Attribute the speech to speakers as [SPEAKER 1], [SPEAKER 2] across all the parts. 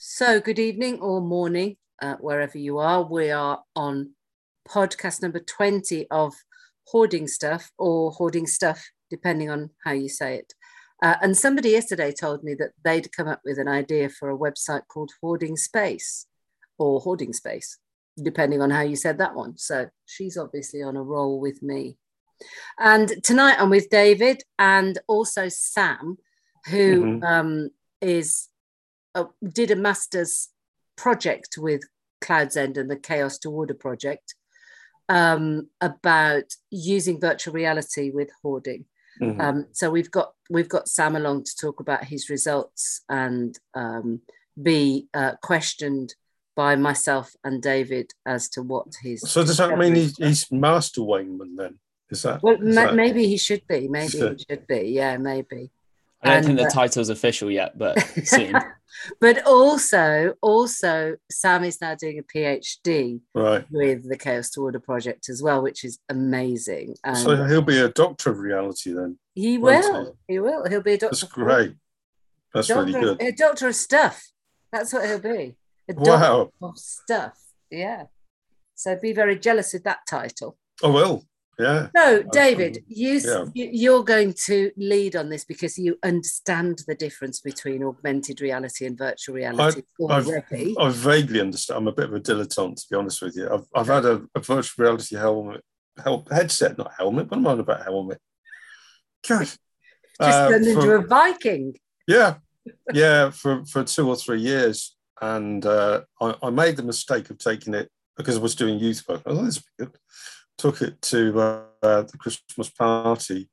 [SPEAKER 1] So, good evening or morning, uh, wherever you are. We are on podcast number 20 of Hoarding Stuff or Hoarding Stuff, depending on how you say it. Uh, and somebody yesterday told me that they'd come up with an idea for a website called Hoarding Space or Hoarding Space, depending on how you said that one. So, she's obviously on a roll with me. And tonight I'm with David and also Sam, who
[SPEAKER 2] Mhm.
[SPEAKER 1] um, is uh, did a master's project with Clouds End and the Chaos to Order project um, about using virtual reality with hoarding.
[SPEAKER 2] Mhm.
[SPEAKER 1] Um, so we've got we've got Sam along to talk about his results and um, be uh, questioned by myself and David as to what his.
[SPEAKER 2] so does that mean he's, he's Master Wayman then? Is that?
[SPEAKER 1] Well,
[SPEAKER 2] is
[SPEAKER 1] ma-
[SPEAKER 2] that-
[SPEAKER 1] maybe he should be. Maybe he
[SPEAKER 2] should
[SPEAKER 1] be. Yeah, maybe.
[SPEAKER 3] I don't
[SPEAKER 1] And,
[SPEAKER 3] think the
[SPEAKER 1] uh,
[SPEAKER 3] title's official yet, but soon.
[SPEAKER 1] but also, also, Sam is now doing a PhD
[SPEAKER 2] right.
[SPEAKER 1] with the Chaos to Order project as well, which is amazing. And
[SPEAKER 2] So he'll be a doctor of reality then.
[SPEAKER 1] he
[SPEAKER 2] won't
[SPEAKER 1] will. He will. He'll be a doctor.
[SPEAKER 2] That's
[SPEAKER 1] of-
[SPEAKER 2] great. That's
[SPEAKER 1] Doctor,
[SPEAKER 2] really good.
[SPEAKER 1] A doctor of stuff. That's what he'll be. A
[SPEAKER 2] Wow.
[SPEAKER 1] doctor of stuff. Yeah. So be very jealous with that title.
[SPEAKER 2] I will. Yeah.
[SPEAKER 1] No, David, you,
[SPEAKER 2] Yeah.
[SPEAKER 1] you you're going to lead on this because you understand the difference between augmented reality and virtual reality already.
[SPEAKER 2] I vaguely understand. I'm a bit of a dilettante, to be honest with you. I've, I've had a, a virtual reality helmet, hel- headset, not helmet. What am I on about helmet? Gosh.
[SPEAKER 1] Just
[SPEAKER 2] Uh,
[SPEAKER 1] turned into
[SPEAKER 2] for-
[SPEAKER 1] a Viking.
[SPEAKER 2] Yeah, yeah, for, for two or three years. And uh, I, I made the mistake of taking it because I was doing youth work. I thought this would be good. Took it to uh, the Christmas party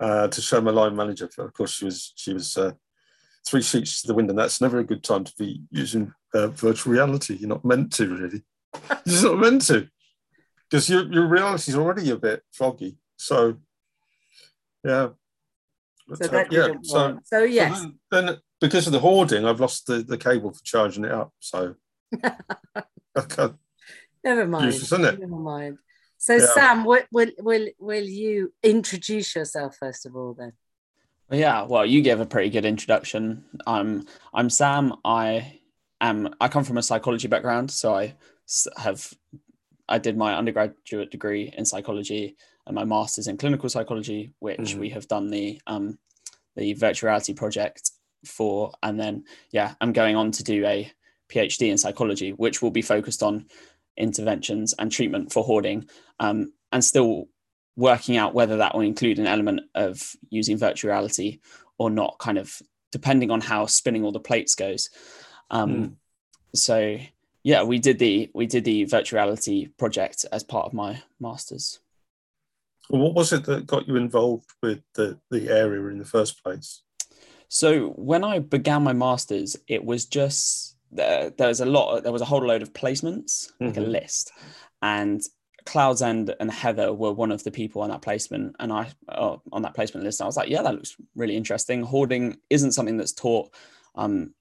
[SPEAKER 2] uh, to show my line manager. Of course, she was she was uh, three sheets to the wind, and that's never a good time to be using uh, virtual reality. You're not meant to, really. You're just not meant to, because your your reality is already a bit foggy. So, yeah.
[SPEAKER 1] So
[SPEAKER 2] But, uh,
[SPEAKER 1] that
[SPEAKER 2] yeah,
[SPEAKER 1] didn't
[SPEAKER 2] so
[SPEAKER 1] work. So yes.
[SPEAKER 2] so then, then because of the hoarding, I've lost the, the cable for charging it up. So I can't
[SPEAKER 1] Never mind.
[SPEAKER 2] use this, isn't it?
[SPEAKER 1] Never mind. So
[SPEAKER 2] Yeah.
[SPEAKER 1] Sam, will, will will will you introduce yourself first of all then?
[SPEAKER 3] Yeah, well, you gave a pretty good introduction. I'm I'm Sam. I am I come from a psychology background, so I have I did my undergraduate degree in psychology and my master's in clinical psychology, which
[SPEAKER 2] Mhm.
[SPEAKER 3] we have done the um the virtual reality project for, and then yeah, I'm going on to do a PhD in psychology, which will be focused on interventions and treatment for hoarding, um, and still working out whether that will include an element of using virtual reality or not, kind of depending on how spinning all the plates goes. Um,
[SPEAKER 2] Mm.
[SPEAKER 3] So yeah, we did the we did the virtual reality project as part of my masters.
[SPEAKER 2] Well, what was it that got you involved with the, the area in the first place?
[SPEAKER 3] So when I began my masters, it was just there, there was a lot. There was a whole load of placements, like a
[SPEAKER 2] Mhm.
[SPEAKER 3] list, and Clouds End and Heather were one of the people on that placement. And I uh, on that placement list, I was like, yeah, that looks really interesting. Hoarding isn't something that's taught um,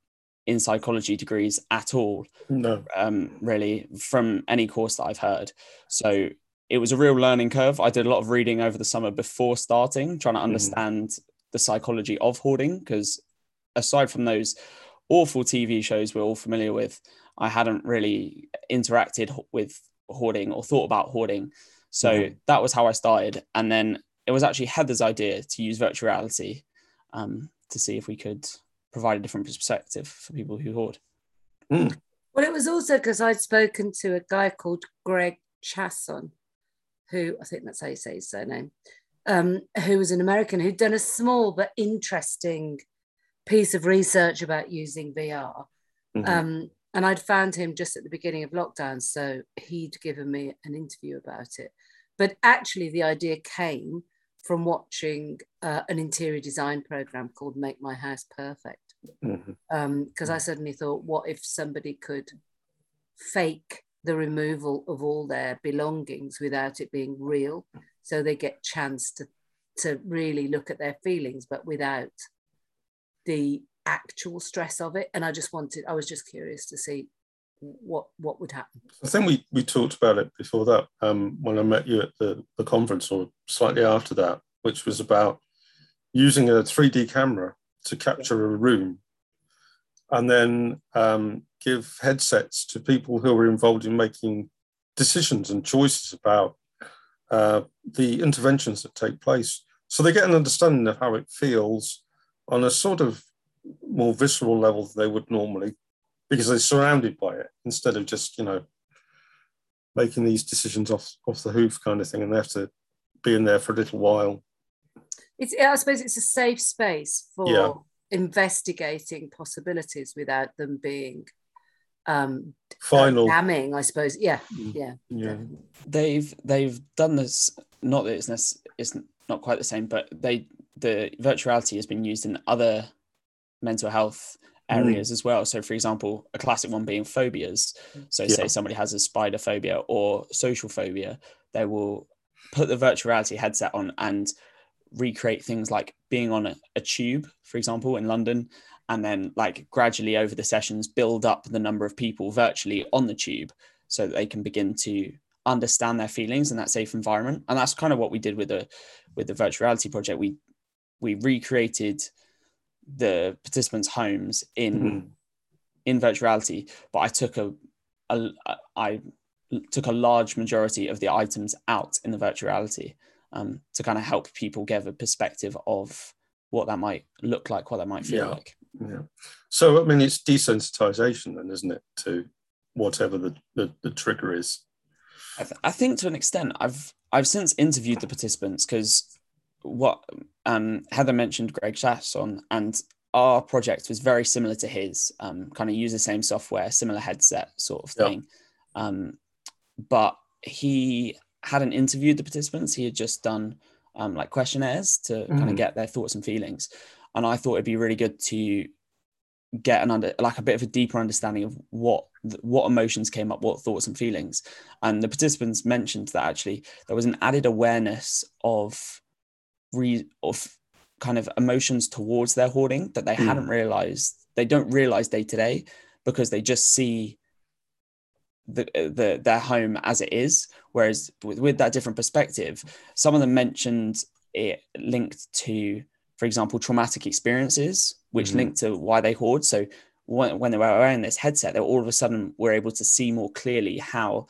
[SPEAKER 3] in psychology degrees at all
[SPEAKER 2] No.
[SPEAKER 3] um, really from any course that I've heard. So it was a real learning curve. I did a lot of reading over the summer before starting, trying to
[SPEAKER 2] Mhm.
[SPEAKER 3] understand the psychology of hoarding. Because aside from those awful TV shows we're all familiar with, I hadn't really interacted with hoarding or thought about hoarding. So
[SPEAKER 2] Mhm.
[SPEAKER 3] that was how I started. And then it was actually Heather's idea to use virtual reality um, to see if we could provide a different perspective for people who hoard.
[SPEAKER 1] Well, it was also because I'd spoken to a guy called Greg Chasson, who I think that's how you say his surname, um, who was an American who'd done a small but interesting piece of research about using VR.
[SPEAKER 2] Mhm.
[SPEAKER 1] Um, and I'd found him just at the beginning of lockdown, so he'd given me an interview about it. But actually, the idea came from watching uh, an interior design program called Make My House Perfect because I suddenly thought, what if somebody could fake the removal of all their belongings without it being real, so they get chance to to really look at their feelings, but without the actual stress of it. And I just wanted, I was just curious to see what what would happen.
[SPEAKER 2] I think we, we talked about it before that um, when I met you at the, the conference or slightly after that, which was about using a 3D camera to capture a room and then um, give headsets to people who are involved in making decisions and choices about uh, the interventions that take place. So they get an understanding of how it feels on a sort of more visceral level than they would normally because they're surrounded by it instead of just, you know, making these decisions off, off the hoof kind of thing. And they have to be in there for a little while.
[SPEAKER 1] It's, I suppose it's a safe space for yeah. investigating possibilities without them being um
[SPEAKER 2] final
[SPEAKER 1] damning i suppose yeah mm. yeah
[SPEAKER 2] yeah
[SPEAKER 3] they've they've done this not that it's, it's not quite the same but they the virtuality has been used in other mental health areas mm. as well so for example a classic one being phobias so yeah. say somebody has a spider phobia or social phobia they will put the virtuality headset on and recreate things like being on a, a tube for example in london and then like gradually over the sessions build up the number of people virtually on the tube so that they can begin to understand their feelings in that safe environment and that's kind of what we did with the with the virtual reality project we we recreated the participants homes in mm-hmm. in virtuality but i took a, a i took a large majority of the items out in the virtuality um, to kind of help people get a perspective of what that might look like what that might feel
[SPEAKER 2] yeah.
[SPEAKER 3] like
[SPEAKER 2] yeah. So I mean, it's desensitization, then, isn't it, to whatever the the, the trigger is?
[SPEAKER 3] I, th- I, think to an extent, I've I've since interviewed the participants because what um, Heather mentioned Greg Chasson, and our project was very similar to his. Um, kind of use the same software, similar headset sort of thing. Um, but he hadn't interviewed the participants. He had just done um, like questionnaires to mm. kind of get their thoughts and feelings and I thought it'd be really good to get an under like a bit of a deeper understanding of what what emotions came up what thoughts and feelings and the participants mentioned that actually there was an added awareness of re of kind of emotions towards their hoarding that they mm. hadn't realized they don't realize day to day because they just see the, the their home as it is whereas with, with that different perspective some of them mentioned it linked to for example, traumatic experiences, which mm-hmm. link to why they hoard. So when, when they were wearing this headset, they all of a sudden were able to see more clearly how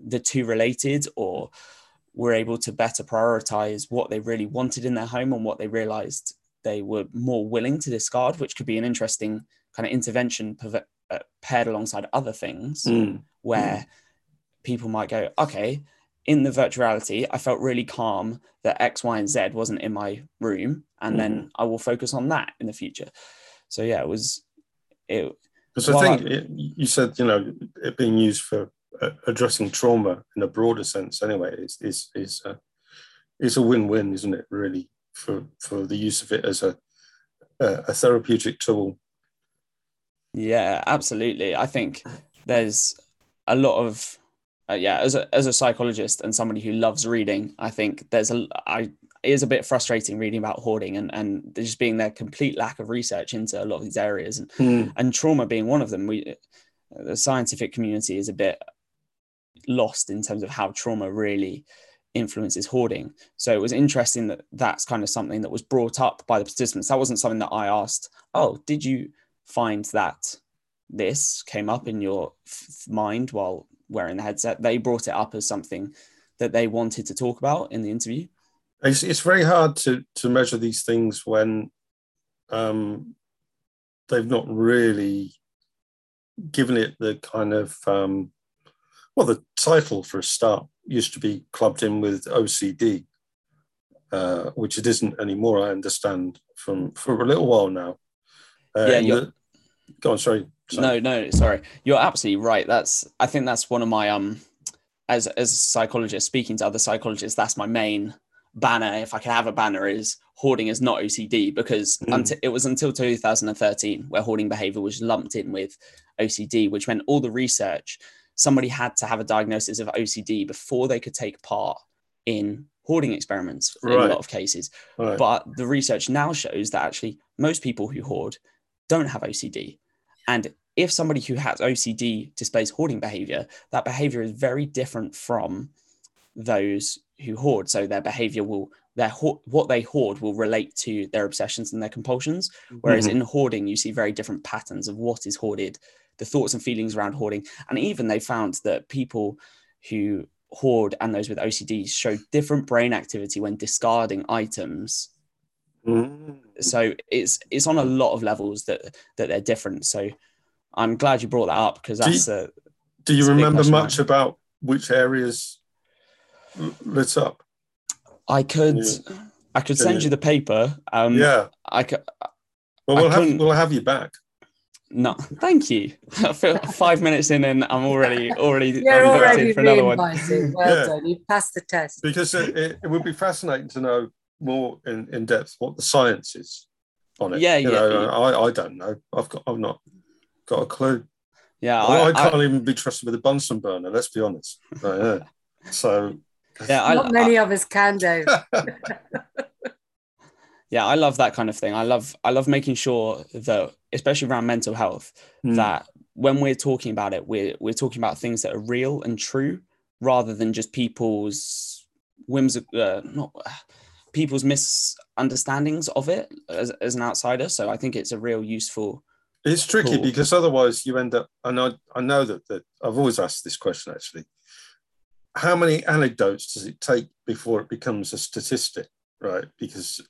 [SPEAKER 3] the two related or were able to better prioritize what they really wanted in their home and what they realized they were more willing to discard, which could be an interesting kind of intervention uh, paired alongside other things mm. where mm. people might go, okay, in the virtuality, I felt really calm that X, Y, and Z wasn't in my room, and mm. then mm-hmm. I will focus on that in the future. So yeah, it was. It.
[SPEAKER 2] Because I think I, it, you said you know it being used for addressing trauma in a broader sense. Anyway, is is is a, is a win-win, isn't it? Really, for for the use of it as a a, therapeutic tool.
[SPEAKER 3] Yeah, absolutely. I think there's a lot of uh, yeah, as a as a psychologist and somebody who loves reading, I think there's a I it is a bit frustrating reading about hoarding and and just being their complete lack of research into a lot of these areas and
[SPEAKER 2] mm.
[SPEAKER 3] and trauma being one of them. We the scientific community is a bit lost in terms of how trauma really influences hoarding. So it was interesting that that's kind of something that was brought up by the participants. That wasn't something that I asked. Oh, did you find that this came up in your f- mind while wearing the headset. They brought it up as something that they wanted to talk about in the interview.
[SPEAKER 2] It's, it's very hard to, to measure these things when um, they've not really given it the kind of, um, well, the title for a start used to be clubbed in with OCD, uh, which it isn't anymore, I understand, from for a little while now. Uh, yeah, the, go on, sorry.
[SPEAKER 3] No, no, sorry. You're absolutely right. That's I think that's one of my um as as a psychologist speaking to other psychologists, that's my main banner. If I can have a banner, is hoarding is not OCD because mm. until, it was until 2013 where hoarding behavior was lumped in with OCD, which meant all the research somebody had to have a diagnosis of OCD before they could take part in hoarding experiments right. in a lot of cases. Right. But the research now shows that actually most people who hoard don't have OCD. And if somebody who has OCD displays hoarding behavior, that behavior is very different from those who hoard. So their behavior will their ho- what they hoard will relate to their obsessions and their compulsions. Whereas
[SPEAKER 2] Mhm.
[SPEAKER 3] in hoarding, you see very different patterns of what is hoarded, the thoughts and feelings around hoarding, and even they found that people who hoard and those with OCD show different brain activity when discarding items.
[SPEAKER 2] Mm.
[SPEAKER 3] So it's it's on a lot of levels that that they're different. So I'm glad you brought that up because
[SPEAKER 2] Do you-
[SPEAKER 3] that's a
[SPEAKER 2] Do you remember much about which areas lit up?
[SPEAKER 3] I could
[SPEAKER 2] Yeah.
[SPEAKER 3] I could send
[SPEAKER 2] you-
[SPEAKER 3] you the paper. Um,
[SPEAKER 2] yeah.
[SPEAKER 3] I could
[SPEAKER 2] Well, we'll have we'll have you back.
[SPEAKER 3] No. Thank you. I feel Five minutes in, and I'm already already
[SPEAKER 1] You're
[SPEAKER 3] I'm
[SPEAKER 1] already
[SPEAKER 3] for another one.
[SPEAKER 1] Well
[SPEAKER 2] Yeah.
[SPEAKER 1] done. You passed the test.
[SPEAKER 2] because it, it, it would be fascinating to know more in, in depth what the science is on it.
[SPEAKER 3] Yeah,
[SPEAKER 2] you
[SPEAKER 3] yeah.
[SPEAKER 2] Know, I, I don't know. I've got I've not got a clue.
[SPEAKER 3] Yeah,
[SPEAKER 2] I, I
[SPEAKER 3] I,
[SPEAKER 2] can't
[SPEAKER 3] I,
[SPEAKER 2] even be trusted with a Bunsen burner. Let's be honest. Right, yeah. So
[SPEAKER 3] yeah, I,
[SPEAKER 1] Not many of us can, do.
[SPEAKER 3] yeah, I love that kind of thing. I love I love making sure that, especially around mental health,
[SPEAKER 2] Hmm.
[SPEAKER 3] that when we're talking about it, we're we're talking about things that are real and true, rather than just people's whims, uh, not people's misunderstandings of it as, as an outsider. So I think it's a real useful.
[SPEAKER 2] it's tricky
[SPEAKER 3] Cool.
[SPEAKER 2] because otherwise you end up. And I I know that that I've always asked this question actually. How many anecdotes does it take before it becomes a statistic? Right, because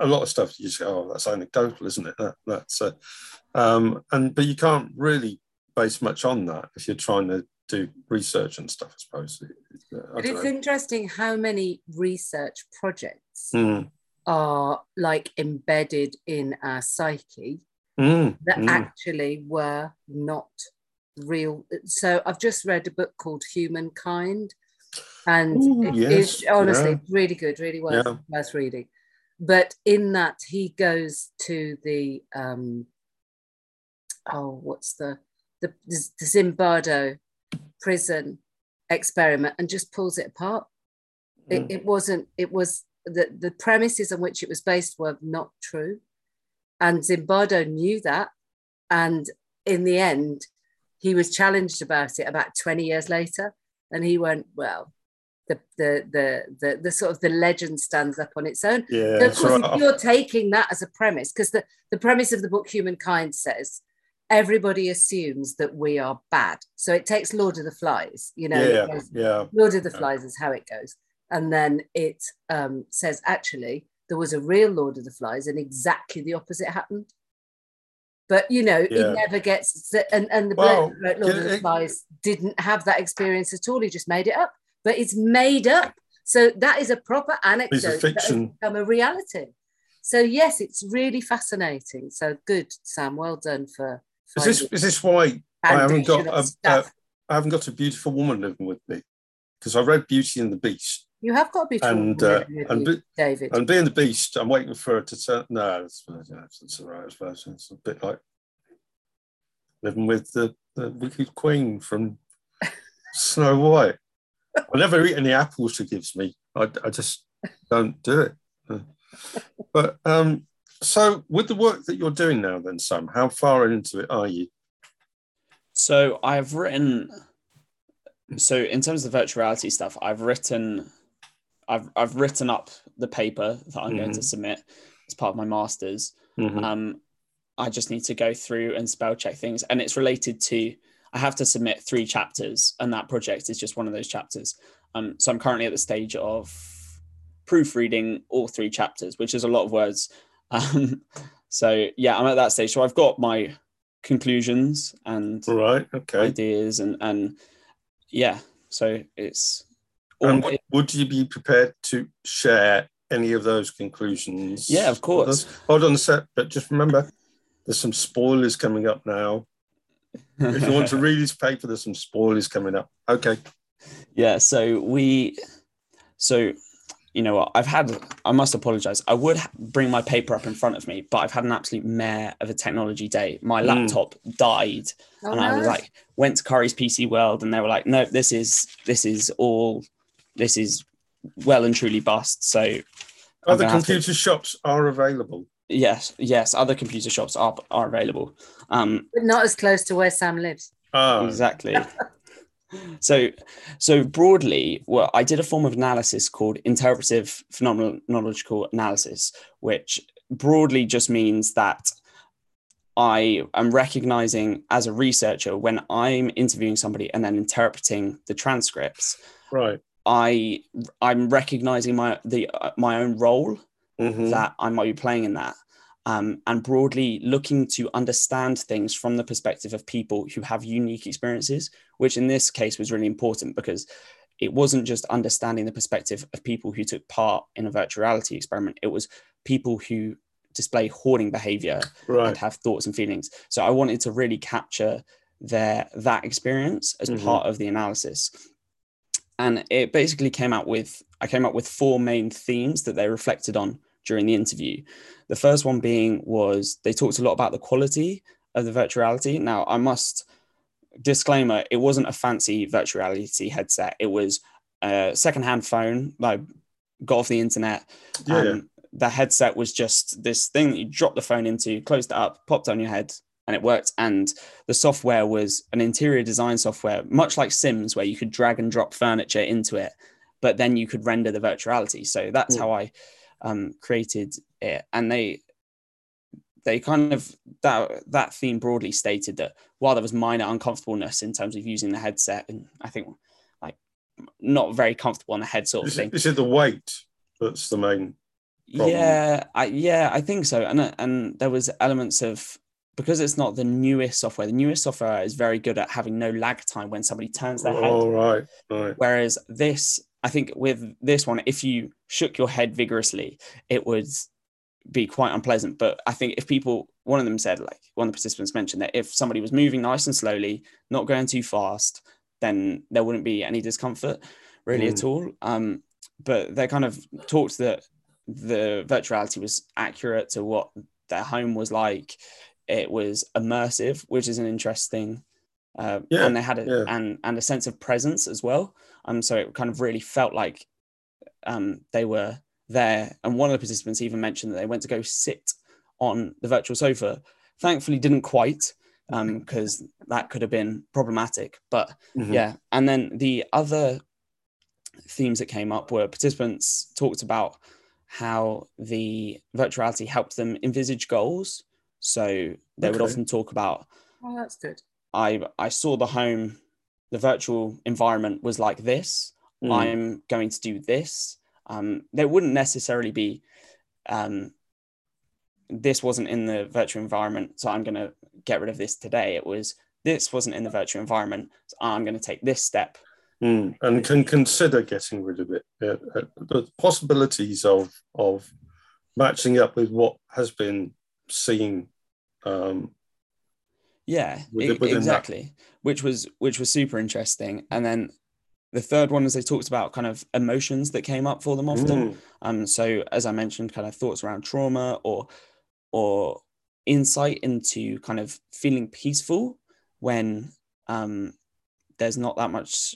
[SPEAKER 2] a lot of stuff you just go, oh, that's anecdotal, isn't it? That, that's uh, um, and but you can't really base much on that if you're trying to do research and stuff. I suppose. I
[SPEAKER 1] But it's
[SPEAKER 2] know.
[SPEAKER 1] interesting how many research projects
[SPEAKER 2] Mm,
[SPEAKER 1] are like embedded in our psyche
[SPEAKER 2] mm,
[SPEAKER 1] that
[SPEAKER 2] mm.
[SPEAKER 1] actually were not real. So I've just read a book called Humankind, and
[SPEAKER 2] Ooh,
[SPEAKER 1] it-
[SPEAKER 2] yes,
[SPEAKER 1] it's honestly
[SPEAKER 2] yeah.
[SPEAKER 1] really good, really worth,
[SPEAKER 2] Yeah.
[SPEAKER 1] worth reading. But in that, he goes to the um, oh, what's the the, the Zimbardo prison experiment and just pulls it apart. It,
[SPEAKER 2] Mm.
[SPEAKER 1] it wasn't. It was the the premises on which it was based were not true, and Zimbardo knew that, and in the end, he was challenged about it about twenty years later, and he went, "Well, the the the the, the sort of the legend stands up on its own."
[SPEAKER 2] Yeah,
[SPEAKER 1] So of course,
[SPEAKER 2] I-
[SPEAKER 1] if you're taking that as a premise, because the, the premise of the book Humankind says everybody assumes that we are bad. So it takes Lord of the Flies, you know,
[SPEAKER 2] yeah,
[SPEAKER 1] goes,
[SPEAKER 2] yeah,
[SPEAKER 1] Lord of the
[SPEAKER 2] Yeah.
[SPEAKER 1] Flies is how it goes. And then it um, says actually there was a real Lord of the Flies and exactly the opposite happened. But you know,
[SPEAKER 2] Yeah.
[SPEAKER 1] it never gets and, and the
[SPEAKER 2] Well,
[SPEAKER 1] bloke who wrote Lord of the
[SPEAKER 2] it-
[SPEAKER 1] Flies didn't have that experience at all. He just made it up. But it's made up. So that is a proper anecdote that has
[SPEAKER 2] fiction.
[SPEAKER 1] become a reality. So yes, it's really fascinating. So good, Sam. Well done for.
[SPEAKER 2] Is this is this why I haven't got a, a. I haven't got a beautiful woman living with me? Because I read Beauty and the Beast,
[SPEAKER 1] you have got to be
[SPEAKER 2] and,
[SPEAKER 1] talking
[SPEAKER 2] uh, and
[SPEAKER 1] you,
[SPEAKER 2] be-
[SPEAKER 1] David.
[SPEAKER 2] and being the Beast, I'm waiting for her to turn. No, it's, it's, it's all right. I suppose it's a bit like living with the, the wicked queen from Snow White. I never eat any apples she gives me. I, I just don't do it. But um, so with the work that you're doing now, then Sam, how far into it are you?
[SPEAKER 3] So I've written. So in terms of the virtual reality stuff, I've written, I've I've written up the paper that I'm going to
[SPEAKER 2] Mhm.
[SPEAKER 3] submit as part of my masters.
[SPEAKER 2] Mhm.
[SPEAKER 3] Um, I just need to go through and spell check things, and it's related to. I have to submit three chapters, and that project is just one of those chapters. Um, so I'm currently at the stage of proofreading all three chapters, which is a lot of words. Um, so yeah, I'm at that stage. So I've got my conclusions and
[SPEAKER 2] All right. Okay.
[SPEAKER 3] ideas, and and yeah, so it's.
[SPEAKER 2] And would, would you be prepared to share any of those conclusions?
[SPEAKER 3] Yeah, of course.
[SPEAKER 2] Hold on a sec, but just remember, there's some spoilers coming up now. If you want to read this paper, there's some spoilers coming up. Okay.
[SPEAKER 3] Yeah, so we, so you know? I've had. I must apologize. I would bring my paper up in front of me, but I've had an absolute mare of a technology day. My
[SPEAKER 2] Mm.
[SPEAKER 3] laptop died,
[SPEAKER 1] Oh,
[SPEAKER 3] and I was like, went to Curry's PC World, and they were like, no, this is this is all, this is well and truly bust. So
[SPEAKER 2] Other
[SPEAKER 3] gonna
[SPEAKER 2] computer shops are available.
[SPEAKER 3] Yes, yes, other computer shops are are available. Um,
[SPEAKER 1] but not as close to where Sam lives.
[SPEAKER 2] Oh.
[SPEAKER 3] exactly. so so broadly well i did a form of analysis called interpretive phenomenological analysis which broadly just means that i am recognizing as a researcher when i'm interviewing somebody and then interpreting the transcripts
[SPEAKER 2] right
[SPEAKER 3] i i'm recognizing my the uh, my own role
[SPEAKER 2] Mhm.
[SPEAKER 3] that i might be playing in that um, and broadly looking to understand things from the perspective of people who have unique experiences, which in this case was really important because it wasn't just understanding the perspective of people who took part in a virtual reality experiment, it was people who display hoarding behavior and have thoughts and feelings. So I wanted to really capture their that experience as
[SPEAKER 2] Mhm.
[SPEAKER 3] part of the analysis. And it basically came out with I came up with four main themes that they reflected on during the interview. The first one being was they talked a lot about the quality of the virtuality. Now I must disclaimer, it wasn't a fancy virtual reality headset. It was a secondhand phone, like got off the internet.
[SPEAKER 2] yeah
[SPEAKER 3] Um, the headset was just this thing that you drop the phone into, closed it up, popped on your head, and it worked. And the software was an interior design software, much like Sims, where you could drag and drop furniture into it, but then you could render the virtuality. So that's
[SPEAKER 2] Hmm.
[SPEAKER 3] how I um, created it. And they they kind of that that theme broadly stated that while there was minor uncomfortableness in terms of using the headset, and I think like not very comfortable on the head sort of
[SPEAKER 2] is
[SPEAKER 3] thing.
[SPEAKER 2] it, is it the weight that's the main problem.
[SPEAKER 3] Yeah, I yeah, I think so. And and there was elements of because it's not the newest software. The newest software is very good at having no lag time when somebody turns their head.
[SPEAKER 2] oh right right
[SPEAKER 3] Whereas this, I think with this one, if you shook your head vigorously, it would be quite unpleasant. But I think if people, one of them said, like one of the participants mentioned that if somebody was moving nice and slowly, not going too fast, then there wouldn't be any discomfort really at all. Um, but they kind of talked that the virtuality was accurate to what their home was like. It was immersive, which is an interesting, uh,
[SPEAKER 2] Yeah,
[SPEAKER 3] and they had a,
[SPEAKER 2] yeah.
[SPEAKER 3] and and a sense of presence as well. Um, so it kind of really felt like um, they were there. And one of the participants even mentioned that they went to go sit on the virtual sofa. Thankfully, didn't quite um, because that could have been problematic. But
[SPEAKER 2] Mhm.
[SPEAKER 3] yeah, and then the other themes that came up were participants talked about how the virtuality helped them envisage goals. So they would often talk about
[SPEAKER 1] Oh, that's good.
[SPEAKER 3] I I saw the home, the virtual environment was like this.
[SPEAKER 2] Mm.
[SPEAKER 3] I'm going to do this. Um, there wouldn't necessarily be. Um, this wasn't in the virtual environment, so I'm going to get rid of this today. It was this wasn't in the virtual environment, so I'm going to take this step.
[SPEAKER 2] Mm. and can consider getting rid of it. Yeah, uh, the possibilities of of matching up with what has been seen. Um,
[SPEAKER 3] Yeah, e-
[SPEAKER 2] within that.
[SPEAKER 3] exactly. Which was which was super interesting. And then the third one is they talked about kind of emotions that came up for them often.
[SPEAKER 2] mm,
[SPEAKER 3] Um, so as I mentioned, kind of thoughts around trauma or or insight into kind of feeling peaceful when um, there's not that much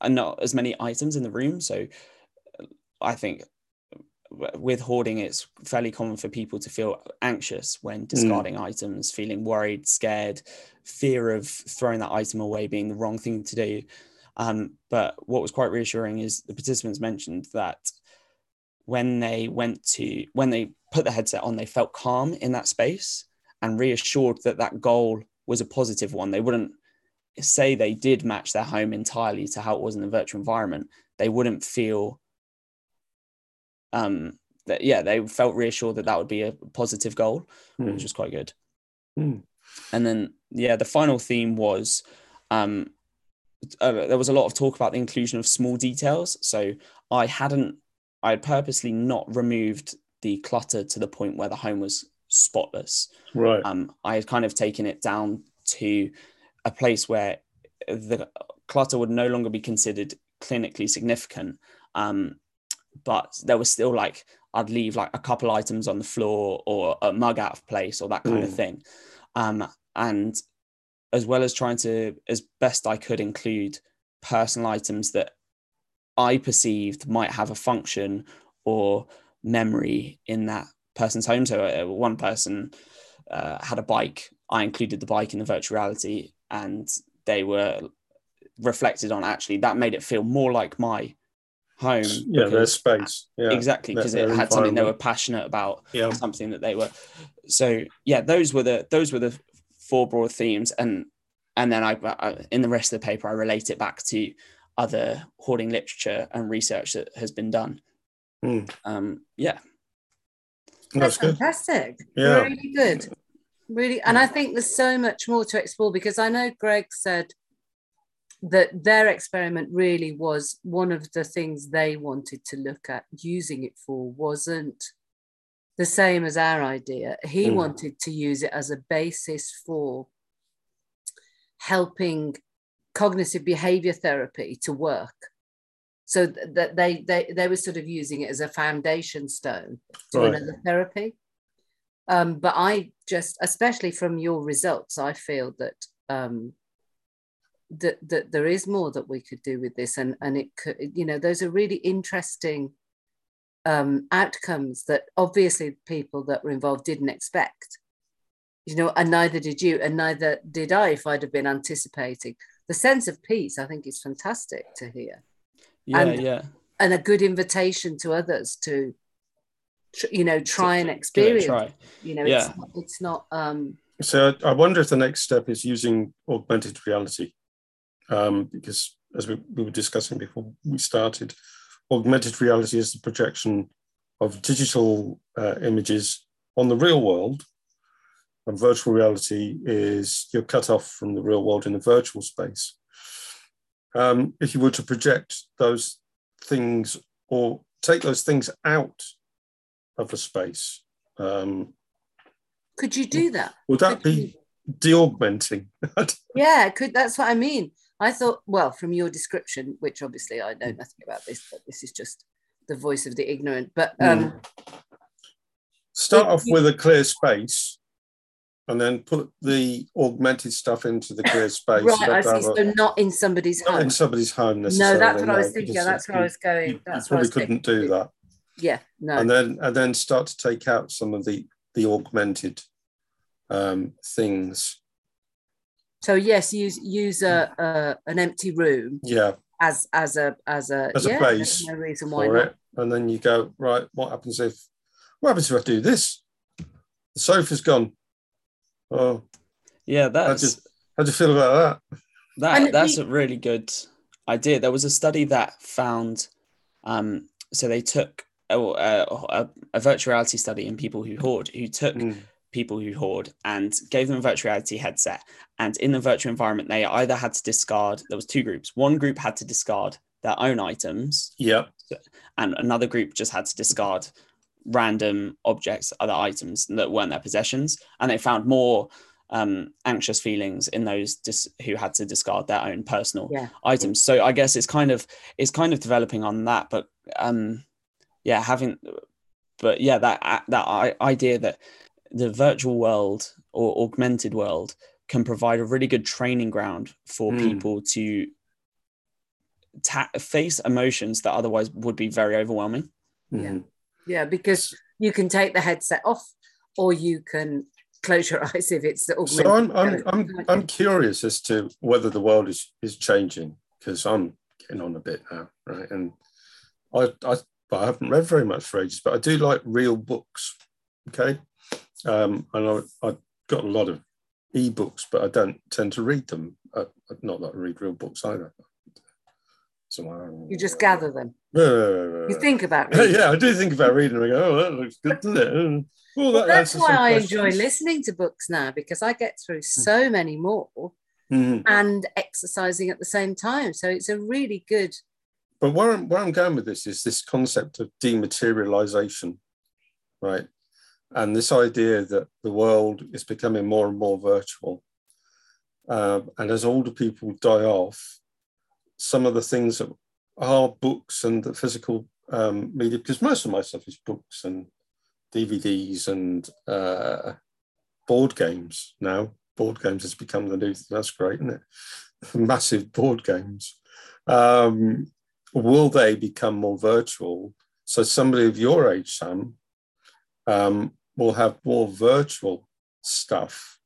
[SPEAKER 3] and not as many items in the room. So I think with hoarding, it's fairly common for people to feel anxious when discarding items, feeling worried, scared, fear of throwing that item away being the wrong thing to do. Um, but what was quite reassuring is the participants mentioned that when they went to when they put the headset on, they felt calm in that space and reassured that that goal was a positive one. They wouldn't say they did match their home entirely to how it was in the virtual environment. They wouldn't feel um that yeah they felt reassured that that would be a positive goal which
[SPEAKER 2] mm,
[SPEAKER 3] was quite good
[SPEAKER 2] mm.
[SPEAKER 3] and then yeah the final theme was um uh, there was a lot of talk about the inclusion of small details so i hadn't i had purposely not removed the clutter to the point where the home was spotless
[SPEAKER 2] Right.
[SPEAKER 3] um, I had kind of taken it down to a place where the clutter would no longer be considered clinically significant. Um, but there was still like, I'd leave like a couple items on the floor or a mug out of place or that kind of
[SPEAKER 2] Mm.
[SPEAKER 3] thing. Um, and as well as trying to, as best I could, include personal items that I perceived might have a function or memory in that person's home. So uh, one person uh, had a bike. I included the bike in the virtual reality, and they were reflected on actually that made it feel more like my home.
[SPEAKER 2] Yeah, their space. Yeah,
[SPEAKER 3] exactly because it had something they were passionate about
[SPEAKER 2] Yeah.
[SPEAKER 3] something that they were so yeah those were the those were the four broad themes and and then I, I in the rest of the paper i relate it back to other hoarding literature and research that has been done
[SPEAKER 2] Hmm.
[SPEAKER 3] um yeah
[SPEAKER 2] That's good.
[SPEAKER 1] fantastic.
[SPEAKER 2] Yeah.
[SPEAKER 1] Really good. Really. And I think there's so much more to explore because I know Greg said that their experiment really was one of the things they wanted to look at using it for wasn't the same as our idea. He
[SPEAKER 2] Mm.
[SPEAKER 1] wanted to use it as a basis for helping cognitive behavior therapy to work. So that they, they they were sort of using it as a foundation stone to
[SPEAKER 2] Right.
[SPEAKER 1] another therapy. Um, but I just, especially from your results, I feel that um, that that there is more that we could do with this, and and it could, you know, those are really interesting um, outcomes that obviously people that were involved didn't expect. You know, and neither did you, and neither did I if I'd have been anticipating. The sense of peace, I think, is fantastic to hear
[SPEAKER 3] yeah
[SPEAKER 1] And-
[SPEAKER 3] yeah
[SPEAKER 1] and a good invitation to others to tr- you know try and
[SPEAKER 3] Give it a
[SPEAKER 1] experience
[SPEAKER 3] try.
[SPEAKER 1] you know
[SPEAKER 3] Yeah.
[SPEAKER 1] it's, not, it's not um
[SPEAKER 2] So I I wonder if the next step is using augmented reality, um, because as we, we were discussing before we started, augmented reality is the projection of digital uh, images on the real world, and virtual reality is you're cut off from the real world in a virtual space. Um, if you were to project those things or take those things out of a space, um,
[SPEAKER 1] could you do that
[SPEAKER 2] would that
[SPEAKER 1] Could
[SPEAKER 2] be de-augmenting?
[SPEAKER 1] yeah could that's what i mean i thought well from your description which obviously i know nothing about this but this is just the voice of the ignorant but um
[SPEAKER 2] Start
[SPEAKER 1] It-
[SPEAKER 2] off with a clear space and then put the augmented stuff into the clear space.
[SPEAKER 1] right i see so not in somebody's
[SPEAKER 2] not in somebody's home necessarily.
[SPEAKER 1] no that's what i was thinking that's where i was going
[SPEAKER 2] You, you
[SPEAKER 1] that's what I
[SPEAKER 2] probably couldn't do that.
[SPEAKER 1] yeah no
[SPEAKER 2] And then and then start to take out some of the the augmented um, things.
[SPEAKER 1] So yes use use a, a an empty room
[SPEAKER 2] Yeah,
[SPEAKER 1] as as a as a
[SPEAKER 2] As a
[SPEAKER 1] yeah,
[SPEAKER 2] base
[SPEAKER 1] there's no reason why
[SPEAKER 2] for
[SPEAKER 1] not
[SPEAKER 2] it. And then you go, right, what happens if what happens if I do this? The sofa's gone. Oh,
[SPEAKER 3] yeah
[SPEAKER 2] how
[SPEAKER 3] that's
[SPEAKER 2] do you, how do you feel about that?
[SPEAKER 3] That
[SPEAKER 1] And
[SPEAKER 3] that's
[SPEAKER 1] the-
[SPEAKER 3] a really good idea. There was a study that found, um, so they took a, a, a virtual reality study in people who hoard, who took
[SPEAKER 2] Mm.
[SPEAKER 3] People who hoard and gave them a virtual reality headset. And in the virtual environment, they either had to discard. There was two groups. One group had to discard their own items,
[SPEAKER 2] Yeah,
[SPEAKER 3] and another group just had to discard random objects, other items that weren't their possessions. And they found more um, anxious feelings in those dis- who had to discard their own personal
[SPEAKER 1] Yeah.
[SPEAKER 3] items. So I guess it's kind of it's kind of developing on that, but um, yeah, having, but yeah, that that idea that the virtual world or augmented world can provide a really good training ground for
[SPEAKER 2] Hmm.
[SPEAKER 3] people to ta- face emotions that otherwise would be very overwhelming.
[SPEAKER 1] Yeah.
[SPEAKER 2] Mhm.
[SPEAKER 1] Yeah, because you can take the headset off, or you can close your eyes if it's the augmented.
[SPEAKER 2] So I'm I'm I'm I'm curious as to whether the world is is changing because I'm getting on a bit now, right? And I I I haven't read very much for ages, but I do like real books. Okay, um, and I I got a lot of e-books, but I don't tend to read them. Uh, not that I read real books either. So I,
[SPEAKER 1] You just gather them.
[SPEAKER 2] Uh,
[SPEAKER 1] You think about reading.
[SPEAKER 2] yeah, I do think about reading. I go, oh, that looks good, doesn't it? Oh,
[SPEAKER 1] Well,
[SPEAKER 2] that
[SPEAKER 1] that's why I enjoy listening to books now because I get through so many more
[SPEAKER 2] Mhm.
[SPEAKER 1] and exercising at the same time. So it's a really good.
[SPEAKER 2] But where I'm, where I'm going with this is this concept of dematerialization, right? And this idea that the world is becoming more and more virtual. Um, and as older people die off, some of the things that are books and the physical um, media, because most of my stuff is books and DVDs and uh, board games now. Board games has become the new, thing. that's great, isn't it? Massive board games. Um, will they become more virtual? So somebody of your age, Sam, um, will have more virtual stuff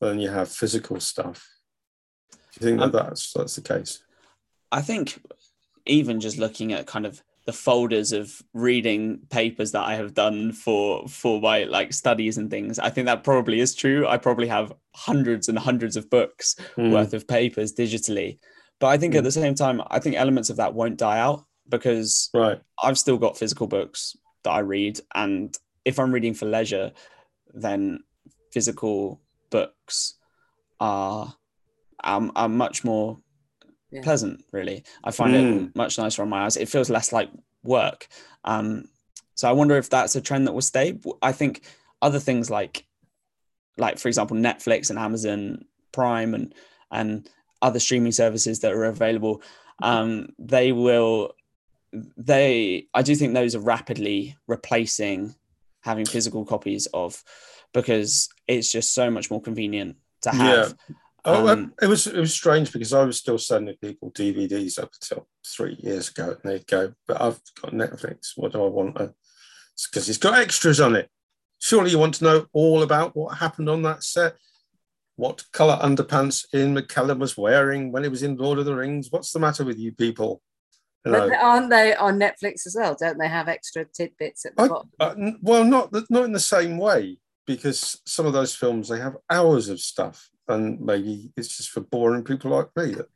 [SPEAKER 2] than you have physical stuff. Do you think that
[SPEAKER 3] Um,
[SPEAKER 2] that's that's the case?
[SPEAKER 3] I think even just looking at kind of the folders of reading papers that I have done for for my like studies and things, I think that probably is true. I probably have hundreds and hundreds of books
[SPEAKER 2] Mm,
[SPEAKER 3] worth of papers digitally. But I think
[SPEAKER 2] Mm.
[SPEAKER 3] at the same time, I think elements of that won't die out because
[SPEAKER 2] Right.
[SPEAKER 3] I've still got physical books that I read. And if I'm reading for leisure, then physical books are, are, are much more
[SPEAKER 1] Yeah.
[SPEAKER 3] pleasant, really. I find
[SPEAKER 2] Mm.
[SPEAKER 3] it much nicer on my eyes. It feels less like work. Um, so I wonder if that's a trend that will stay. I think other things like, like for example, Netflix and Amazon Prime and and other streaming services that are available, um, they will they I do think those are rapidly replacing having physical copies of because it's just so much more convenient to have.
[SPEAKER 2] Oh,
[SPEAKER 3] Um,
[SPEAKER 2] it was it was strange because I was still sending people DVDs up until three years ago, and they'd go, "But I've got Netflix. What do I want?" Because it's got extras on it. Surely you want to know all about what happened on that set. What color underpants Ian McKellen was wearing when he was in Lord of the Rings? What's the matter with you people? You
[SPEAKER 1] But aren't they on Netflix as well? Don't they have extra tidbits at the
[SPEAKER 2] I-
[SPEAKER 1] bottom?
[SPEAKER 2] Uh, well, not not in the same way because some of those films they have hours of stuff, and maybe it's just for boring people like me that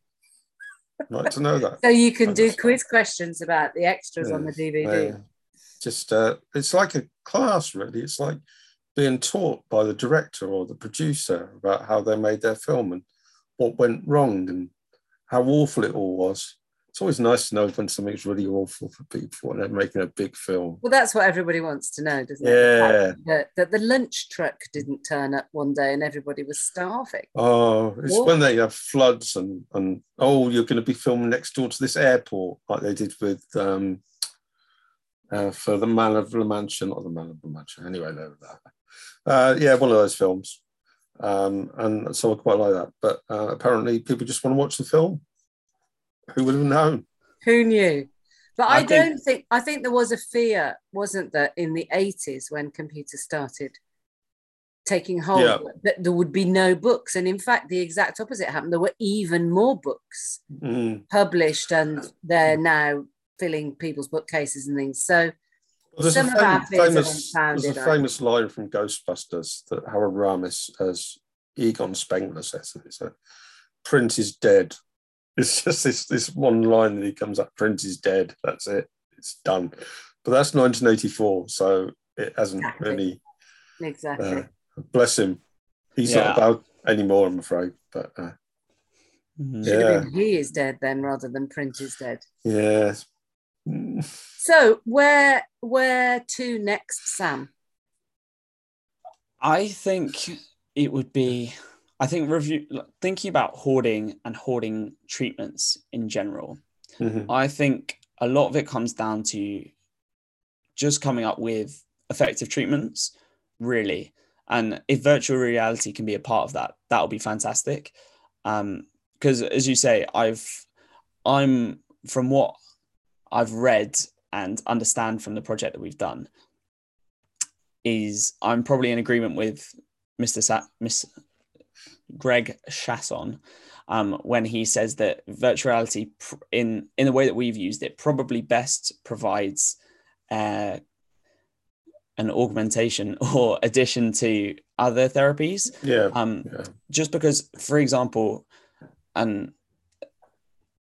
[SPEAKER 2] like to know that.
[SPEAKER 1] So you can do
[SPEAKER 2] understand.
[SPEAKER 1] quiz questions about the extras on the DVD.
[SPEAKER 2] yeah. Just uh, it's like a class, really. It's like being taught by the director or the producer about how they made their film and what went wrong and how awful it all was. It's always nice to know when something's really awful for people and they're making a big film.
[SPEAKER 1] Well, that's what everybody wants to know, doesn't it?
[SPEAKER 2] Yeah.
[SPEAKER 1] That, that the lunch truck didn't turn up one day and everybody was starving.
[SPEAKER 2] Oh, it's
[SPEAKER 1] What?
[SPEAKER 2] when they have floods and and oh, you're going to be filming next door to this airport, like they did with um, uh, for the Man of La Mancha, not the Man of La Mancha. Anyway, were that. Uh, yeah, one of those films, um, and so I quite like that. But uh, apparently, people just want to watch the film. Who would have known?
[SPEAKER 1] Who knew? But I,
[SPEAKER 3] I
[SPEAKER 1] don't think, I think there was a fear, wasn't there, in the 80s when computers started taking hold,
[SPEAKER 2] Yeah.
[SPEAKER 1] that there would be no books. And in fact, the exact opposite happened. There were even more books
[SPEAKER 2] Mm.
[SPEAKER 1] published and they're now filling people's bookcases and things. So
[SPEAKER 2] Well, there's
[SPEAKER 1] Some
[SPEAKER 2] a
[SPEAKER 1] of
[SPEAKER 2] fam- famous, there's a famous line from Ghostbusters that Harold Ramis as Egon Spengler says. It's a print is dead. It's just this this one line that he comes up, print is dead. That's it. It's done. But that's 1984, so it hasn't
[SPEAKER 1] Exactly.
[SPEAKER 2] really.
[SPEAKER 1] exactly.
[SPEAKER 2] Uh, bless him. He's
[SPEAKER 3] Yeah.
[SPEAKER 2] not about anymore, I'm afraid. But uh.
[SPEAKER 1] Should have
[SPEAKER 2] yeah,
[SPEAKER 1] been he is dead then rather than print is dead.
[SPEAKER 2] yeah. Mm.
[SPEAKER 1] So where where to next, Sam?
[SPEAKER 3] I think it would be. I think review thinking about hoarding and hoarding treatments in general.
[SPEAKER 2] Mhm.
[SPEAKER 3] I think a lot of it comes down to just coming up with effective treatments, really. And if virtual reality can be a part of that, that would be fantastic. Because as you say, I've I'm from what I've read and understand from the project that we've done, is I'm probably in agreement with Mr. Sa- Miss Greg Chasson um, when he says that virtuality pr- in in the way that we've used it probably best provides uh, an augmentation or addition to other therapies
[SPEAKER 2] Yeah.
[SPEAKER 3] um,
[SPEAKER 2] yeah.
[SPEAKER 3] just because for example and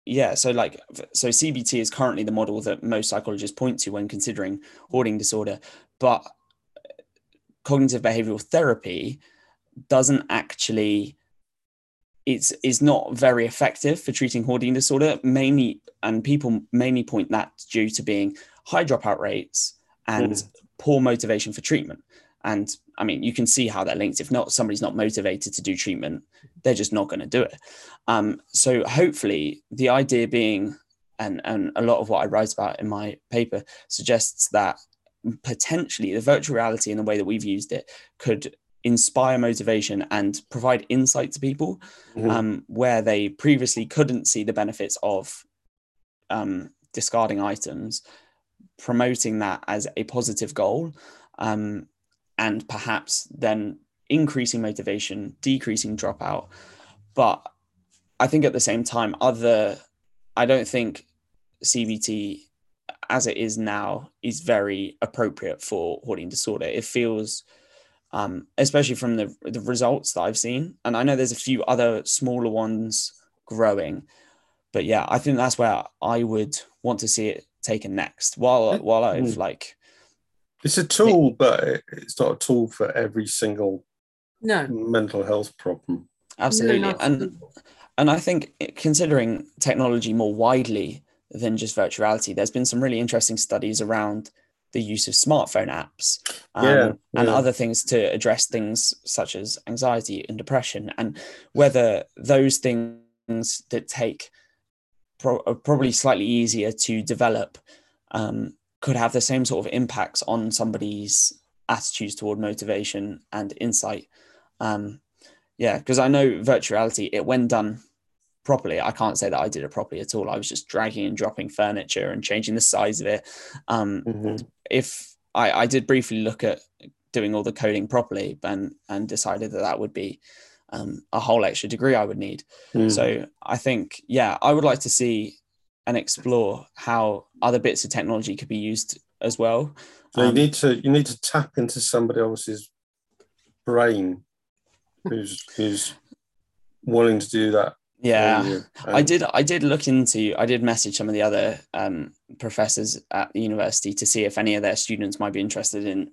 [SPEAKER 3] yeah so like so cbt is currently the model that most psychologists point to when considering hoarding disorder but cognitive behavioral therapy doesn't actually it's is not very effective for treating hoarding disorder mainly and people mainly point that due to being high dropout rates and
[SPEAKER 2] Mm.
[SPEAKER 3] poor motivation for treatment. And i mean you can see how they're linked. If not somebody's not motivated to do treatment they're just not going to do it. Um, so hopefully the idea being and and a lot of what i write about in my paper suggests that potentially the virtual reality in the way that we've used it could inspire motivation and provide insight to people
[SPEAKER 2] Mhm.
[SPEAKER 3] um, where they previously couldn't see the benefits of um, discarding items, promoting that as a positive goal, um, and perhaps then increasing motivation, decreasing dropout. But I think at the same time, other, I don't think CBT as it is now is very appropriate for hoarding disorder. It feels, um, especially from the the results that I've seen, and I know there's a few other smaller ones growing, but yeah, I think that's where I would want to see it taken next. While while I've mm. like,
[SPEAKER 2] it's a tool, but it's not a tool for every single
[SPEAKER 1] no
[SPEAKER 2] mental health problem.
[SPEAKER 3] Absolutely, no, and and I think considering technology more widely than just virtuality, there's been some really interesting studies around the use of smartphone apps um, yeah, yeah. and other things to address things such as anxiety and depression, and whether those things that take pro- are probably slightly easier to develop um, could have the same sort of impacts on somebody's attitudes toward motivation and insight. Um, yeah, because I know virtuality, it when done properly, I can't say that I did it properly at all. I was just dragging and dropping furniture and changing the size of it. Um, mm-hmm. If I, I did briefly look at doing all the coding properly and and decided that that would be um, a whole extra degree I would need. Mm. So I think, yeah, I would like to see and explore how other bits of technology could be used as well.
[SPEAKER 2] So um, you need to you need to tap into somebody else's brain who's who's willing to do that.
[SPEAKER 3] Yeah, I did. I did look into. I did message some of the other um, professors at the university to see if any of their students might be interested in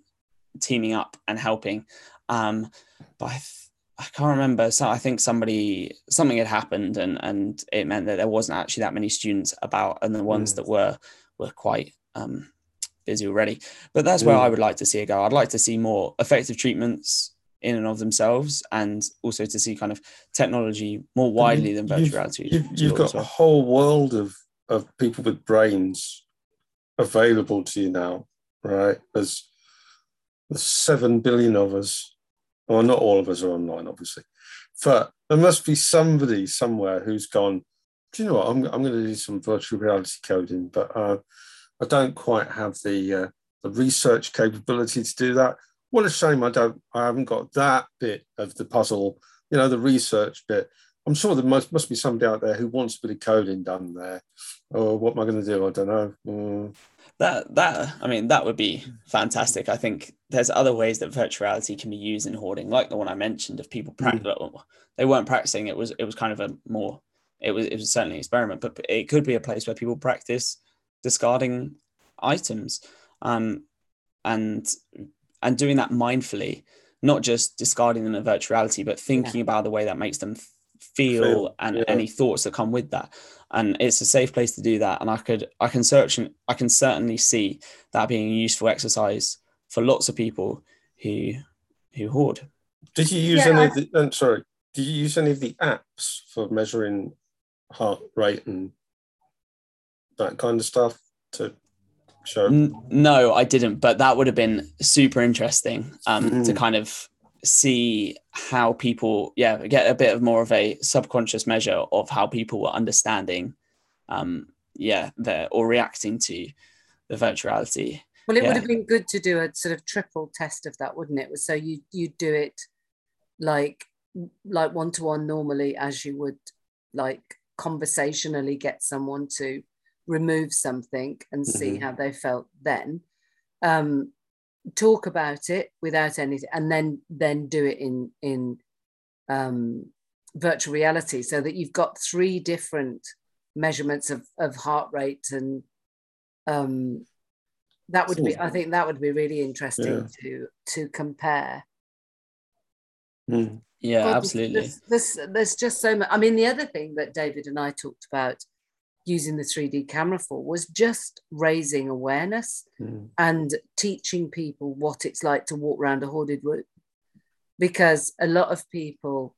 [SPEAKER 3] teaming up and helping. Um, but I I can't remember. So I think somebody something had happened, and and it meant that there wasn't actually that many students about, and the ones mm. that were were quite um, busy already. But that's where. I would like to see it go. I'd like to see more effective treatments in and of themselves, and also to see kind of technology more widely than virtual reality.
[SPEAKER 2] You've, you've got well. a whole world of of people with brains available to you now, right? There's there's seven billion of us well, not all of us are online, obviously, but there must be somebody somewhere who's gone. Do you know what? I'm, I'm going to do some virtual reality coding, but uh, I don't quite have the uh, the research capability to do that. What a shame! I don't. I haven't got that bit of the puzzle. You know, the research bit. I'm sure there must must be somebody out there who wants a bit of coding done there. Or oh, what am I going to do? I don't know. Mm
[SPEAKER 3] that that I mean that would be fantastic. I think there's other ways that virtuality can be used in hoarding, like the one I mentioned of people practice. Mm. They weren't practicing. It was it was kind of a more it was it was certainly an experiment, but it could be a place where people practice discarding items, um, and and doing that mindfully, not just discarding them in virtuality, but thinking yeah. about the way that makes them feel, feel and yeah. any thoughts that come with that and it's a safe place to do that and i could i can search and i can certainly see that being a useful exercise for lots of people who who hoard
[SPEAKER 2] did you use yeah, any I... of the I'm sorry did you use any of the apps for measuring heart rate and that kind of stuff to show N-
[SPEAKER 3] no i didn't but that would have been super interesting um, mm. to kind of see how people yeah get a bit of more of a subconscious measure of how people were understanding um yeah the or reacting to the virtuality
[SPEAKER 1] well it
[SPEAKER 3] yeah.
[SPEAKER 1] would have been good to do a sort of triple test of that wouldn't it so you you do it like like one to one normally as you would like conversationally get someone to remove something and see mm-hmm. how they felt then um talk about it without anything and then then do it in in um, virtual reality so that you've got three different measurements of, of heart rate and um, that would be i think that would be really interesting yeah. to to compare
[SPEAKER 3] mm. yeah but absolutely
[SPEAKER 1] there's, there's, there's just so much i mean the other thing that david and i talked about using the 3D camera for was just raising awareness mm. and teaching people what it's like to walk around a hoarded room. Because a lot of people,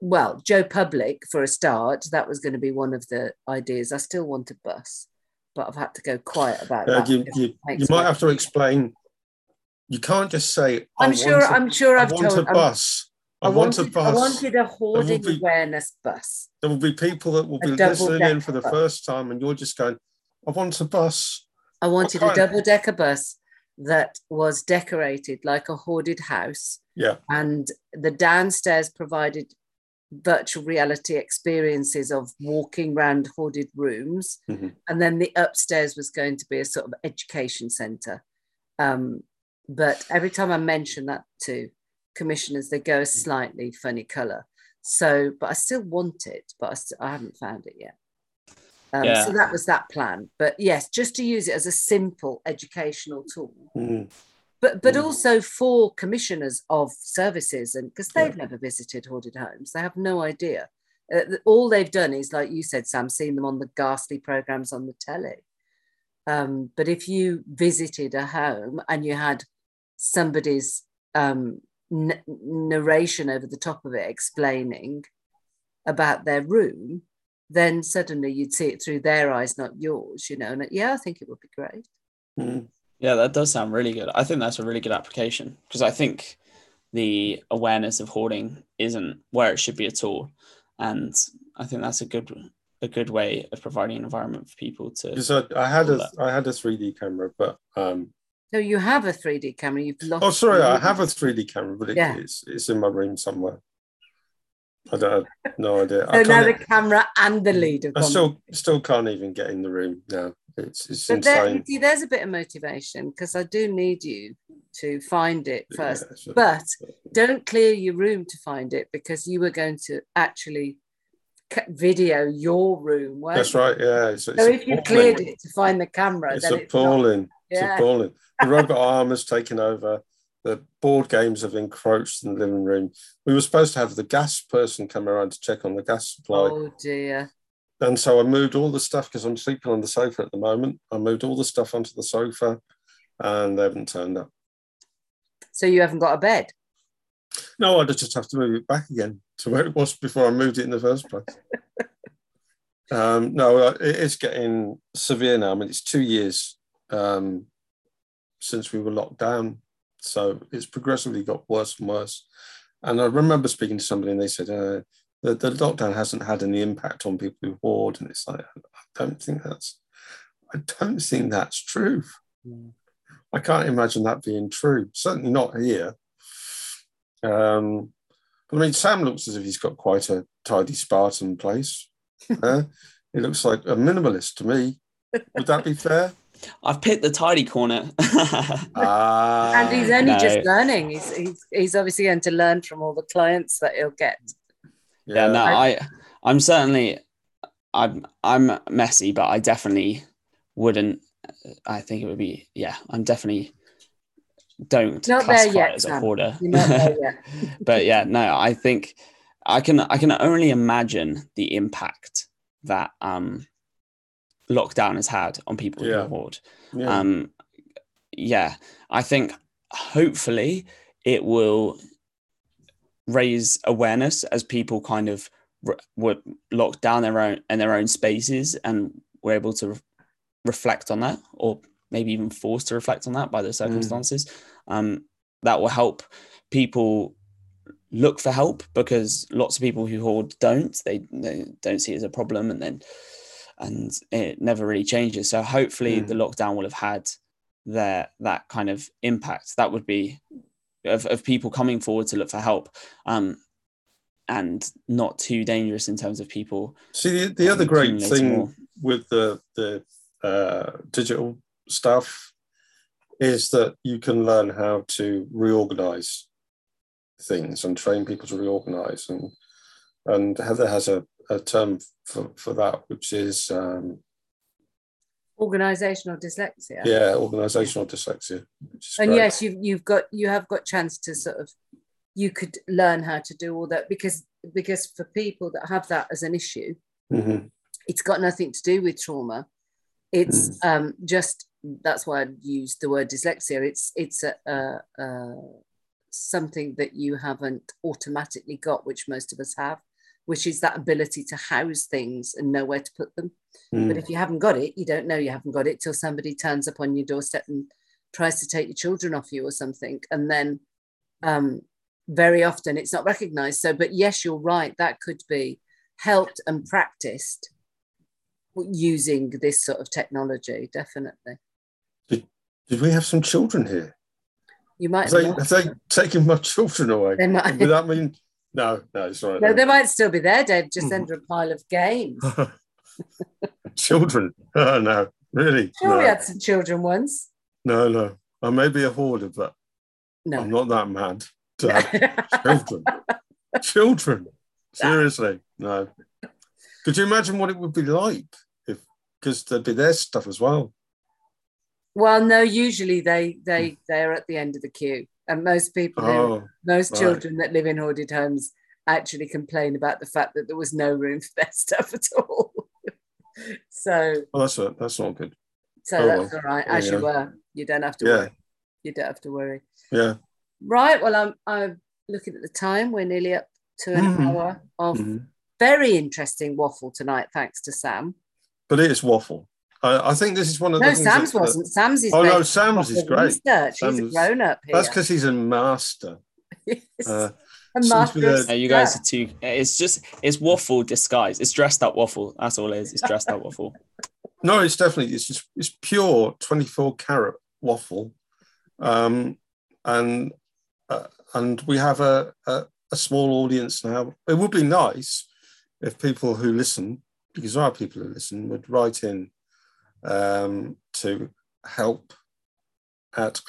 [SPEAKER 1] well, Joe Public for a start, that was going to be one of the ideas. I still want a bus, but I've had to go quiet about that.
[SPEAKER 2] You, you, you might have to explain. You can't just say.
[SPEAKER 1] I'm sure. i I'm sure. I've
[SPEAKER 2] want
[SPEAKER 1] told.
[SPEAKER 2] a bus. I, I wanted,
[SPEAKER 1] want a bus. I wanted a hoarding be, awareness bus.
[SPEAKER 2] There will be people that will be listening in for the bus. first time, and you're just going, I want a bus.
[SPEAKER 1] I wanted a double decker bus that was decorated like a hoarded house.
[SPEAKER 2] Yeah.
[SPEAKER 1] And the downstairs provided virtual reality experiences of walking around hoarded rooms.
[SPEAKER 2] Mhm.
[SPEAKER 1] And then the upstairs was going to be a sort of education centre. Um, but every time I mention that to commissioners, they go a slightly funny colour. So, but I still want it, but I, st- I haven't found it yet. Um,
[SPEAKER 3] Yeah.
[SPEAKER 1] So that was that plan. But yes, just to use it as a simple educational tool
[SPEAKER 2] Mm.
[SPEAKER 1] but but
[SPEAKER 2] Mm.
[SPEAKER 1] also for commissioners of services and because they've never visited hoarded homes they have no idea Uh, all they've done is like you said sam seen them on the ghastly programs on the telly um, but if you visited a home and you had somebody's um, n- narration over the top of it explaining about their room then suddenly you'd see it through their eyes not yours you know and yeah i think it would be great
[SPEAKER 2] Mm.
[SPEAKER 3] Yeah, that does sound really good. I think that's a really good application because I think the awareness of hoarding isn't where it should be at all, and I think that's a good a good way of providing an environment for people to.
[SPEAKER 2] Because I, I had
[SPEAKER 3] All
[SPEAKER 2] a I had a 3D camera, but um,
[SPEAKER 1] so you have a 3d camera you've lost
[SPEAKER 2] oh sorry, I have a 3D camera, but it,
[SPEAKER 1] Yeah.
[SPEAKER 2] it's it's in my room somewhere. I don't have no idea.
[SPEAKER 1] So
[SPEAKER 2] I,
[SPEAKER 1] now the camera and the mm. lead have
[SPEAKER 2] I still still can't even get in the room now. It's it's
[SPEAKER 1] but there,
[SPEAKER 2] insane.
[SPEAKER 1] see, there's a bit of motivation because I do need you to find it first.
[SPEAKER 2] Yeah, so-
[SPEAKER 1] But don't clear your room to find it because you were going to actually video your room.
[SPEAKER 2] That's right. Yeah. It's, it's
[SPEAKER 1] So if you cleared it to find the camera,
[SPEAKER 2] it's
[SPEAKER 1] then it's
[SPEAKER 2] appalling. It's appalling. The robot arm has taken over. The board games have encroached in the living room. We were supposed to have the gas person come around to check on the gas supply.
[SPEAKER 1] Oh dear.
[SPEAKER 2] And so I moved all the stuff because I'm sleeping on the sofa at the moment. I moved all the stuff onto the sofa and they haven't turned up.
[SPEAKER 1] So you haven't got a bed.
[SPEAKER 2] No, I just have to move it back again to where it was before I moved it in the first place. um, no, uh, it is getting severe now. I mean, it's two years um, since we were locked down. So it's progressively got worse and worse. And I remember speaking to somebody and they said, uh, the, the lockdown hasn't had any impact on people who hoard. And it's like, I don't think that's, I don't think that's true. I can't imagine that being true. Certainly not here. Um, I mean, Sam looks as if he's got quite a tidy Spartan place. Uh, he looks like a minimalist to me. Would that be fair?
[SPEAKER 3] I've picked the tidy corner.
[SPEAKER 2] Ah,
[SPEAKER 1] and he's only
[SPEAKER 3] no.
[SPEAKER 1] just learning. He's, he's he's obviously going to learn from all the clients that he'll get.
[SPEAKER 3] yeah, no, I I'm certainly I'm I'm messy, but I definitely wouldn't. I think it would be yeah. I'm definitely don't
[SPEAKER 1] Not there
[SPEAKER 3] classify
[SPEAKER 1] yet,
[SPEAKER 3] it as a
[SPEAKER 1] Sam.
[SPEAKER 3] hoarder.
[SPEAKER 1] Not there yet.
[SPEAKER 3] but yeah, no, I think I can I can only imagine the impact that um lockdown has had on people
[SPEAKER 2] Yeah.
[SPEAKER 3] who hoard.
[SPEAKER 2] Yeah.
[SPEAKER 3] Um yeah, I think hopefully it will raise awareness as people kind of re- were locked down their own in their own spaces and were able to re- reflect on that or maybe even forced to reflect on that by the circumstances um, that will help people look for help because lots of people who hoard don't they, they don't see it as a problem and then and it never really changes so hopefully
[SPEAKER 2] Mm.
[SPEAKER 3] the lockdown will have had their that kind of impact that would be of, of people coming forward to look for help um and not too dangerous in terms of people
[SPEAKER 2] See, the, the other great thing
[SPEAKER 3] more.
[SPEAKER 2] with the the uh, digital stuff is that you can learn how to reorganize things and train people to reorganize and and Heather has a, a term for, for that which is um,
[SPEAKER 1] Organizational dyslexia.
[SPEAKER 2] yeah organizational dyslexia
[SPEAKER 1] and
[SPEAKER 2] great.
[SPEAKER 1] yes you've you've got you have got chance to sort of you could learn how to do all that because because for people that have that as an issue
[SPEAKER 2] Mhm.
[SPEAKER 1] it's got nothing to do with trauma it's um just that's why i used the word dyslexia it's it's a, a, a something that you haven't automatically got which most of us have which is that ability to house things and know where to put them
[SPEAKER 2] Mm.
[SPEAKER 1] but if you haven't got it, you don't know you haven't got it till somebody turns up on your doorstep and tries to take your children off you or something. And then um, very often it's not recognized. So, but yes, you're right. That could be helped and practiced using this sort of technology. Definitely.
[SPEAKER 2] did we have some children here
[SPEAKER 1] You might
[SPEAKER 2] have they,
[SPEAKER 1] have,
[SPEAKER 2] they taken my children away
[SPEAKER 1] they might
[SPEAKER 2] would that mean No, no, it's right.
[SPEAKER 1] No, they might still be there, Dave, just under a pile of games.
[SPEAKER 2] Children. Oh, no, really?
[SPEAKER 1] Sure, we had some children once.
[SPEAKER 2] no, no. I may be a hoarder, but
[SPEAKER 1] No.
[SPEAKER 2] I'm not that mad. to have children. children. Seriously, no. Could you imagine what it would be like if, because there'd be their stuff as well.
[SPEAKER 1] well, no, usually they they hmm. they're at the end of the queue. And most people who
[SPEAKER 2] Oh,
[SPEAKER 1] most
[SPEAKER 2] right.
[SPEAKER 1] children that live in hoarded homes actually complain about the fact that there was no room for their stuff at all. so
[SPEAKER 2] well, that's a, that's not good.
[SPEAKER 1] so
[SPEAKER 2] Oh,
[SPEAKER 1] that's
[SPEAKER 2] well.
[SPEAKER 1] all right, as
[SPEAKER 2] you
[SPEAKER 1] you were. You don't have to
[SPEAKER 2] Yeah.
[SPEAKER 1] worry. You don't have to worry.
[SPEAKER 2] Yeah.
[SPEAKER 1] Right. Well, I'm I'm looking at the time. We're nearly up to an
[SPEAKER 2] Mhm.
[SPEAKER 1] hour of
[SPEAKER 2] Mhm.
[SPEAKER 1] very interesting waffle tonight, thanks to Sam.
[SPEAKER 2] But it is waffle. I, I think this is one of the
[SPEAKER 1] No, Sam's
[SPEAKER 2] that-
[SPEAKER 1] wasn't. Sam's is
[SPEAKER 2] Oh, no, Sam's is great.
[SPEAKER 1] Research. He's a
[SPEAKER 2] Sam's-
[SPEAKER 1] grown up here.
[SPEAKER 2] That's because he's a master.
[SPEAKER 1] Yes.
[SPEAKER 2] uh,
[SPEAKER 1] a master
[SPEAKER 2] to be
[SPEAKER 1] of
[SPEAKER 2] a-
[SPEAKER 3] No, you guys are too. It's just it's waffle disguised. It's dressed up waffle. That's all it is. It's dressed up waffle.
[SPEAKER 2] No, it's definitely it's just it's pure 24 carat waffle, um, and uh, and we have a, a a small audience now. It would be nice if people who listen, because there are people who listen, would write in um, to help at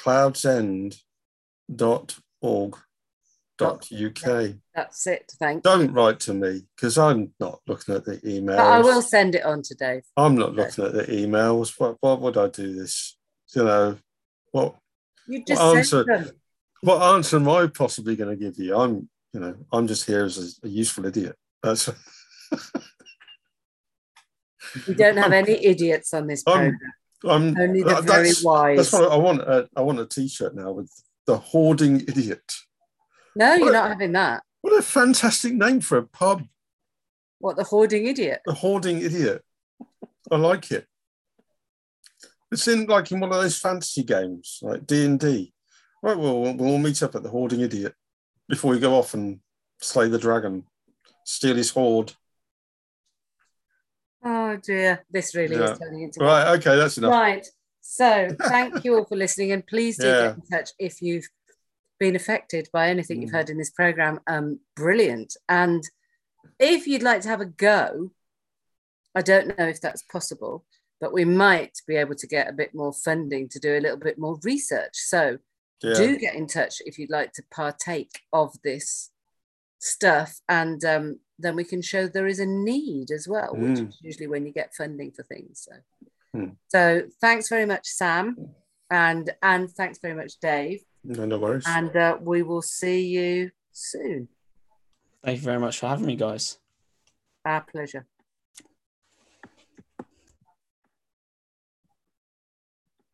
[SPEAKER 2] cloudsend.org.uk.
[SPEAKER 1] That's it. Thank you.
[SPEAKER 2] Don't write to me because I'm not looking at the emails.
[SPEAKER 1] But I will send it on to Dave.
[SPEAKER 2] I'm not looking at the emails. What, what would I do this? You know, what
[SPEAKER 1] You just send
[SPEAKER 2] answer-
[SPEAKER 1] them.
[SPEAKER 2] what answer am I possibly going to give you? I'm, you know, I'm just here as a, a useful idiot. That's
[SPEAKER 1] We don't have any idiots on this
[SPEAKER 2] um,
[SPEAKER 1] I'm-
[SPEAKER 2] I'm.
[SPEAKER 1] Um, Only the
[SPEAKER 2] that-
[SPEAKER 1] very wise.
[SPEAKER 2] that's what I want. A, I want a T-shirt now with the hoarding idiot.
[SPEAKER 1] no, you're
[SPEAKER 2] What-
[SPEAKER 1] not having that.
[SPEAKER 2] What a fantastic name for a pub!
[SPEAKER 1] What the hoarding idiot?
[SPEAKER 2] The hoarding idiot. I like it. It's in like in one of those fantasy games, like D and D. Right, well, we'll we'll all meet up at the hoarding idiot before we go off and slay the dragon, steal his hoard.
[SPEAKER 1] Oh dear, this really
[SPEAKER 2] Yeah.
[SPEAKER 1] is turning into
[SPEAKER 2] Right, okay, that's enough.
[SPEAKER 1] Right. So thank you all for listening, and please do
[SPEAKER 2] Yeah.
[SPEAKER 1] get in touch if you've been affected by anything you've
[SPEAKER 2] Mm.
[SPEAKER 1] heard in this program. Um, brilliant. And if you'd like to have a go, I don't know if that's possible, but we might be able to get a bit more funding to do a little bit more research. So
[SPEAKER 2] Yeah.
[SPEAKER 1] do get in touch if you'd like to partake of this stuff and um, then we can show there is a need as well which
[SPEAKER 2] Mm.
[SPEAKER 1] is usually when you get funding for things so
[SPEAKER 2] Hmm.
[SPEAKER 1] so thanks very much sam and and thanks very much dave
[SPEAKER 2] No, no worries.
[SPEAKER 1] and uh, we will see you soon
[SPEAKER 3] Thank you very much for having me, guys.
[SPEAKER 1] our pleasure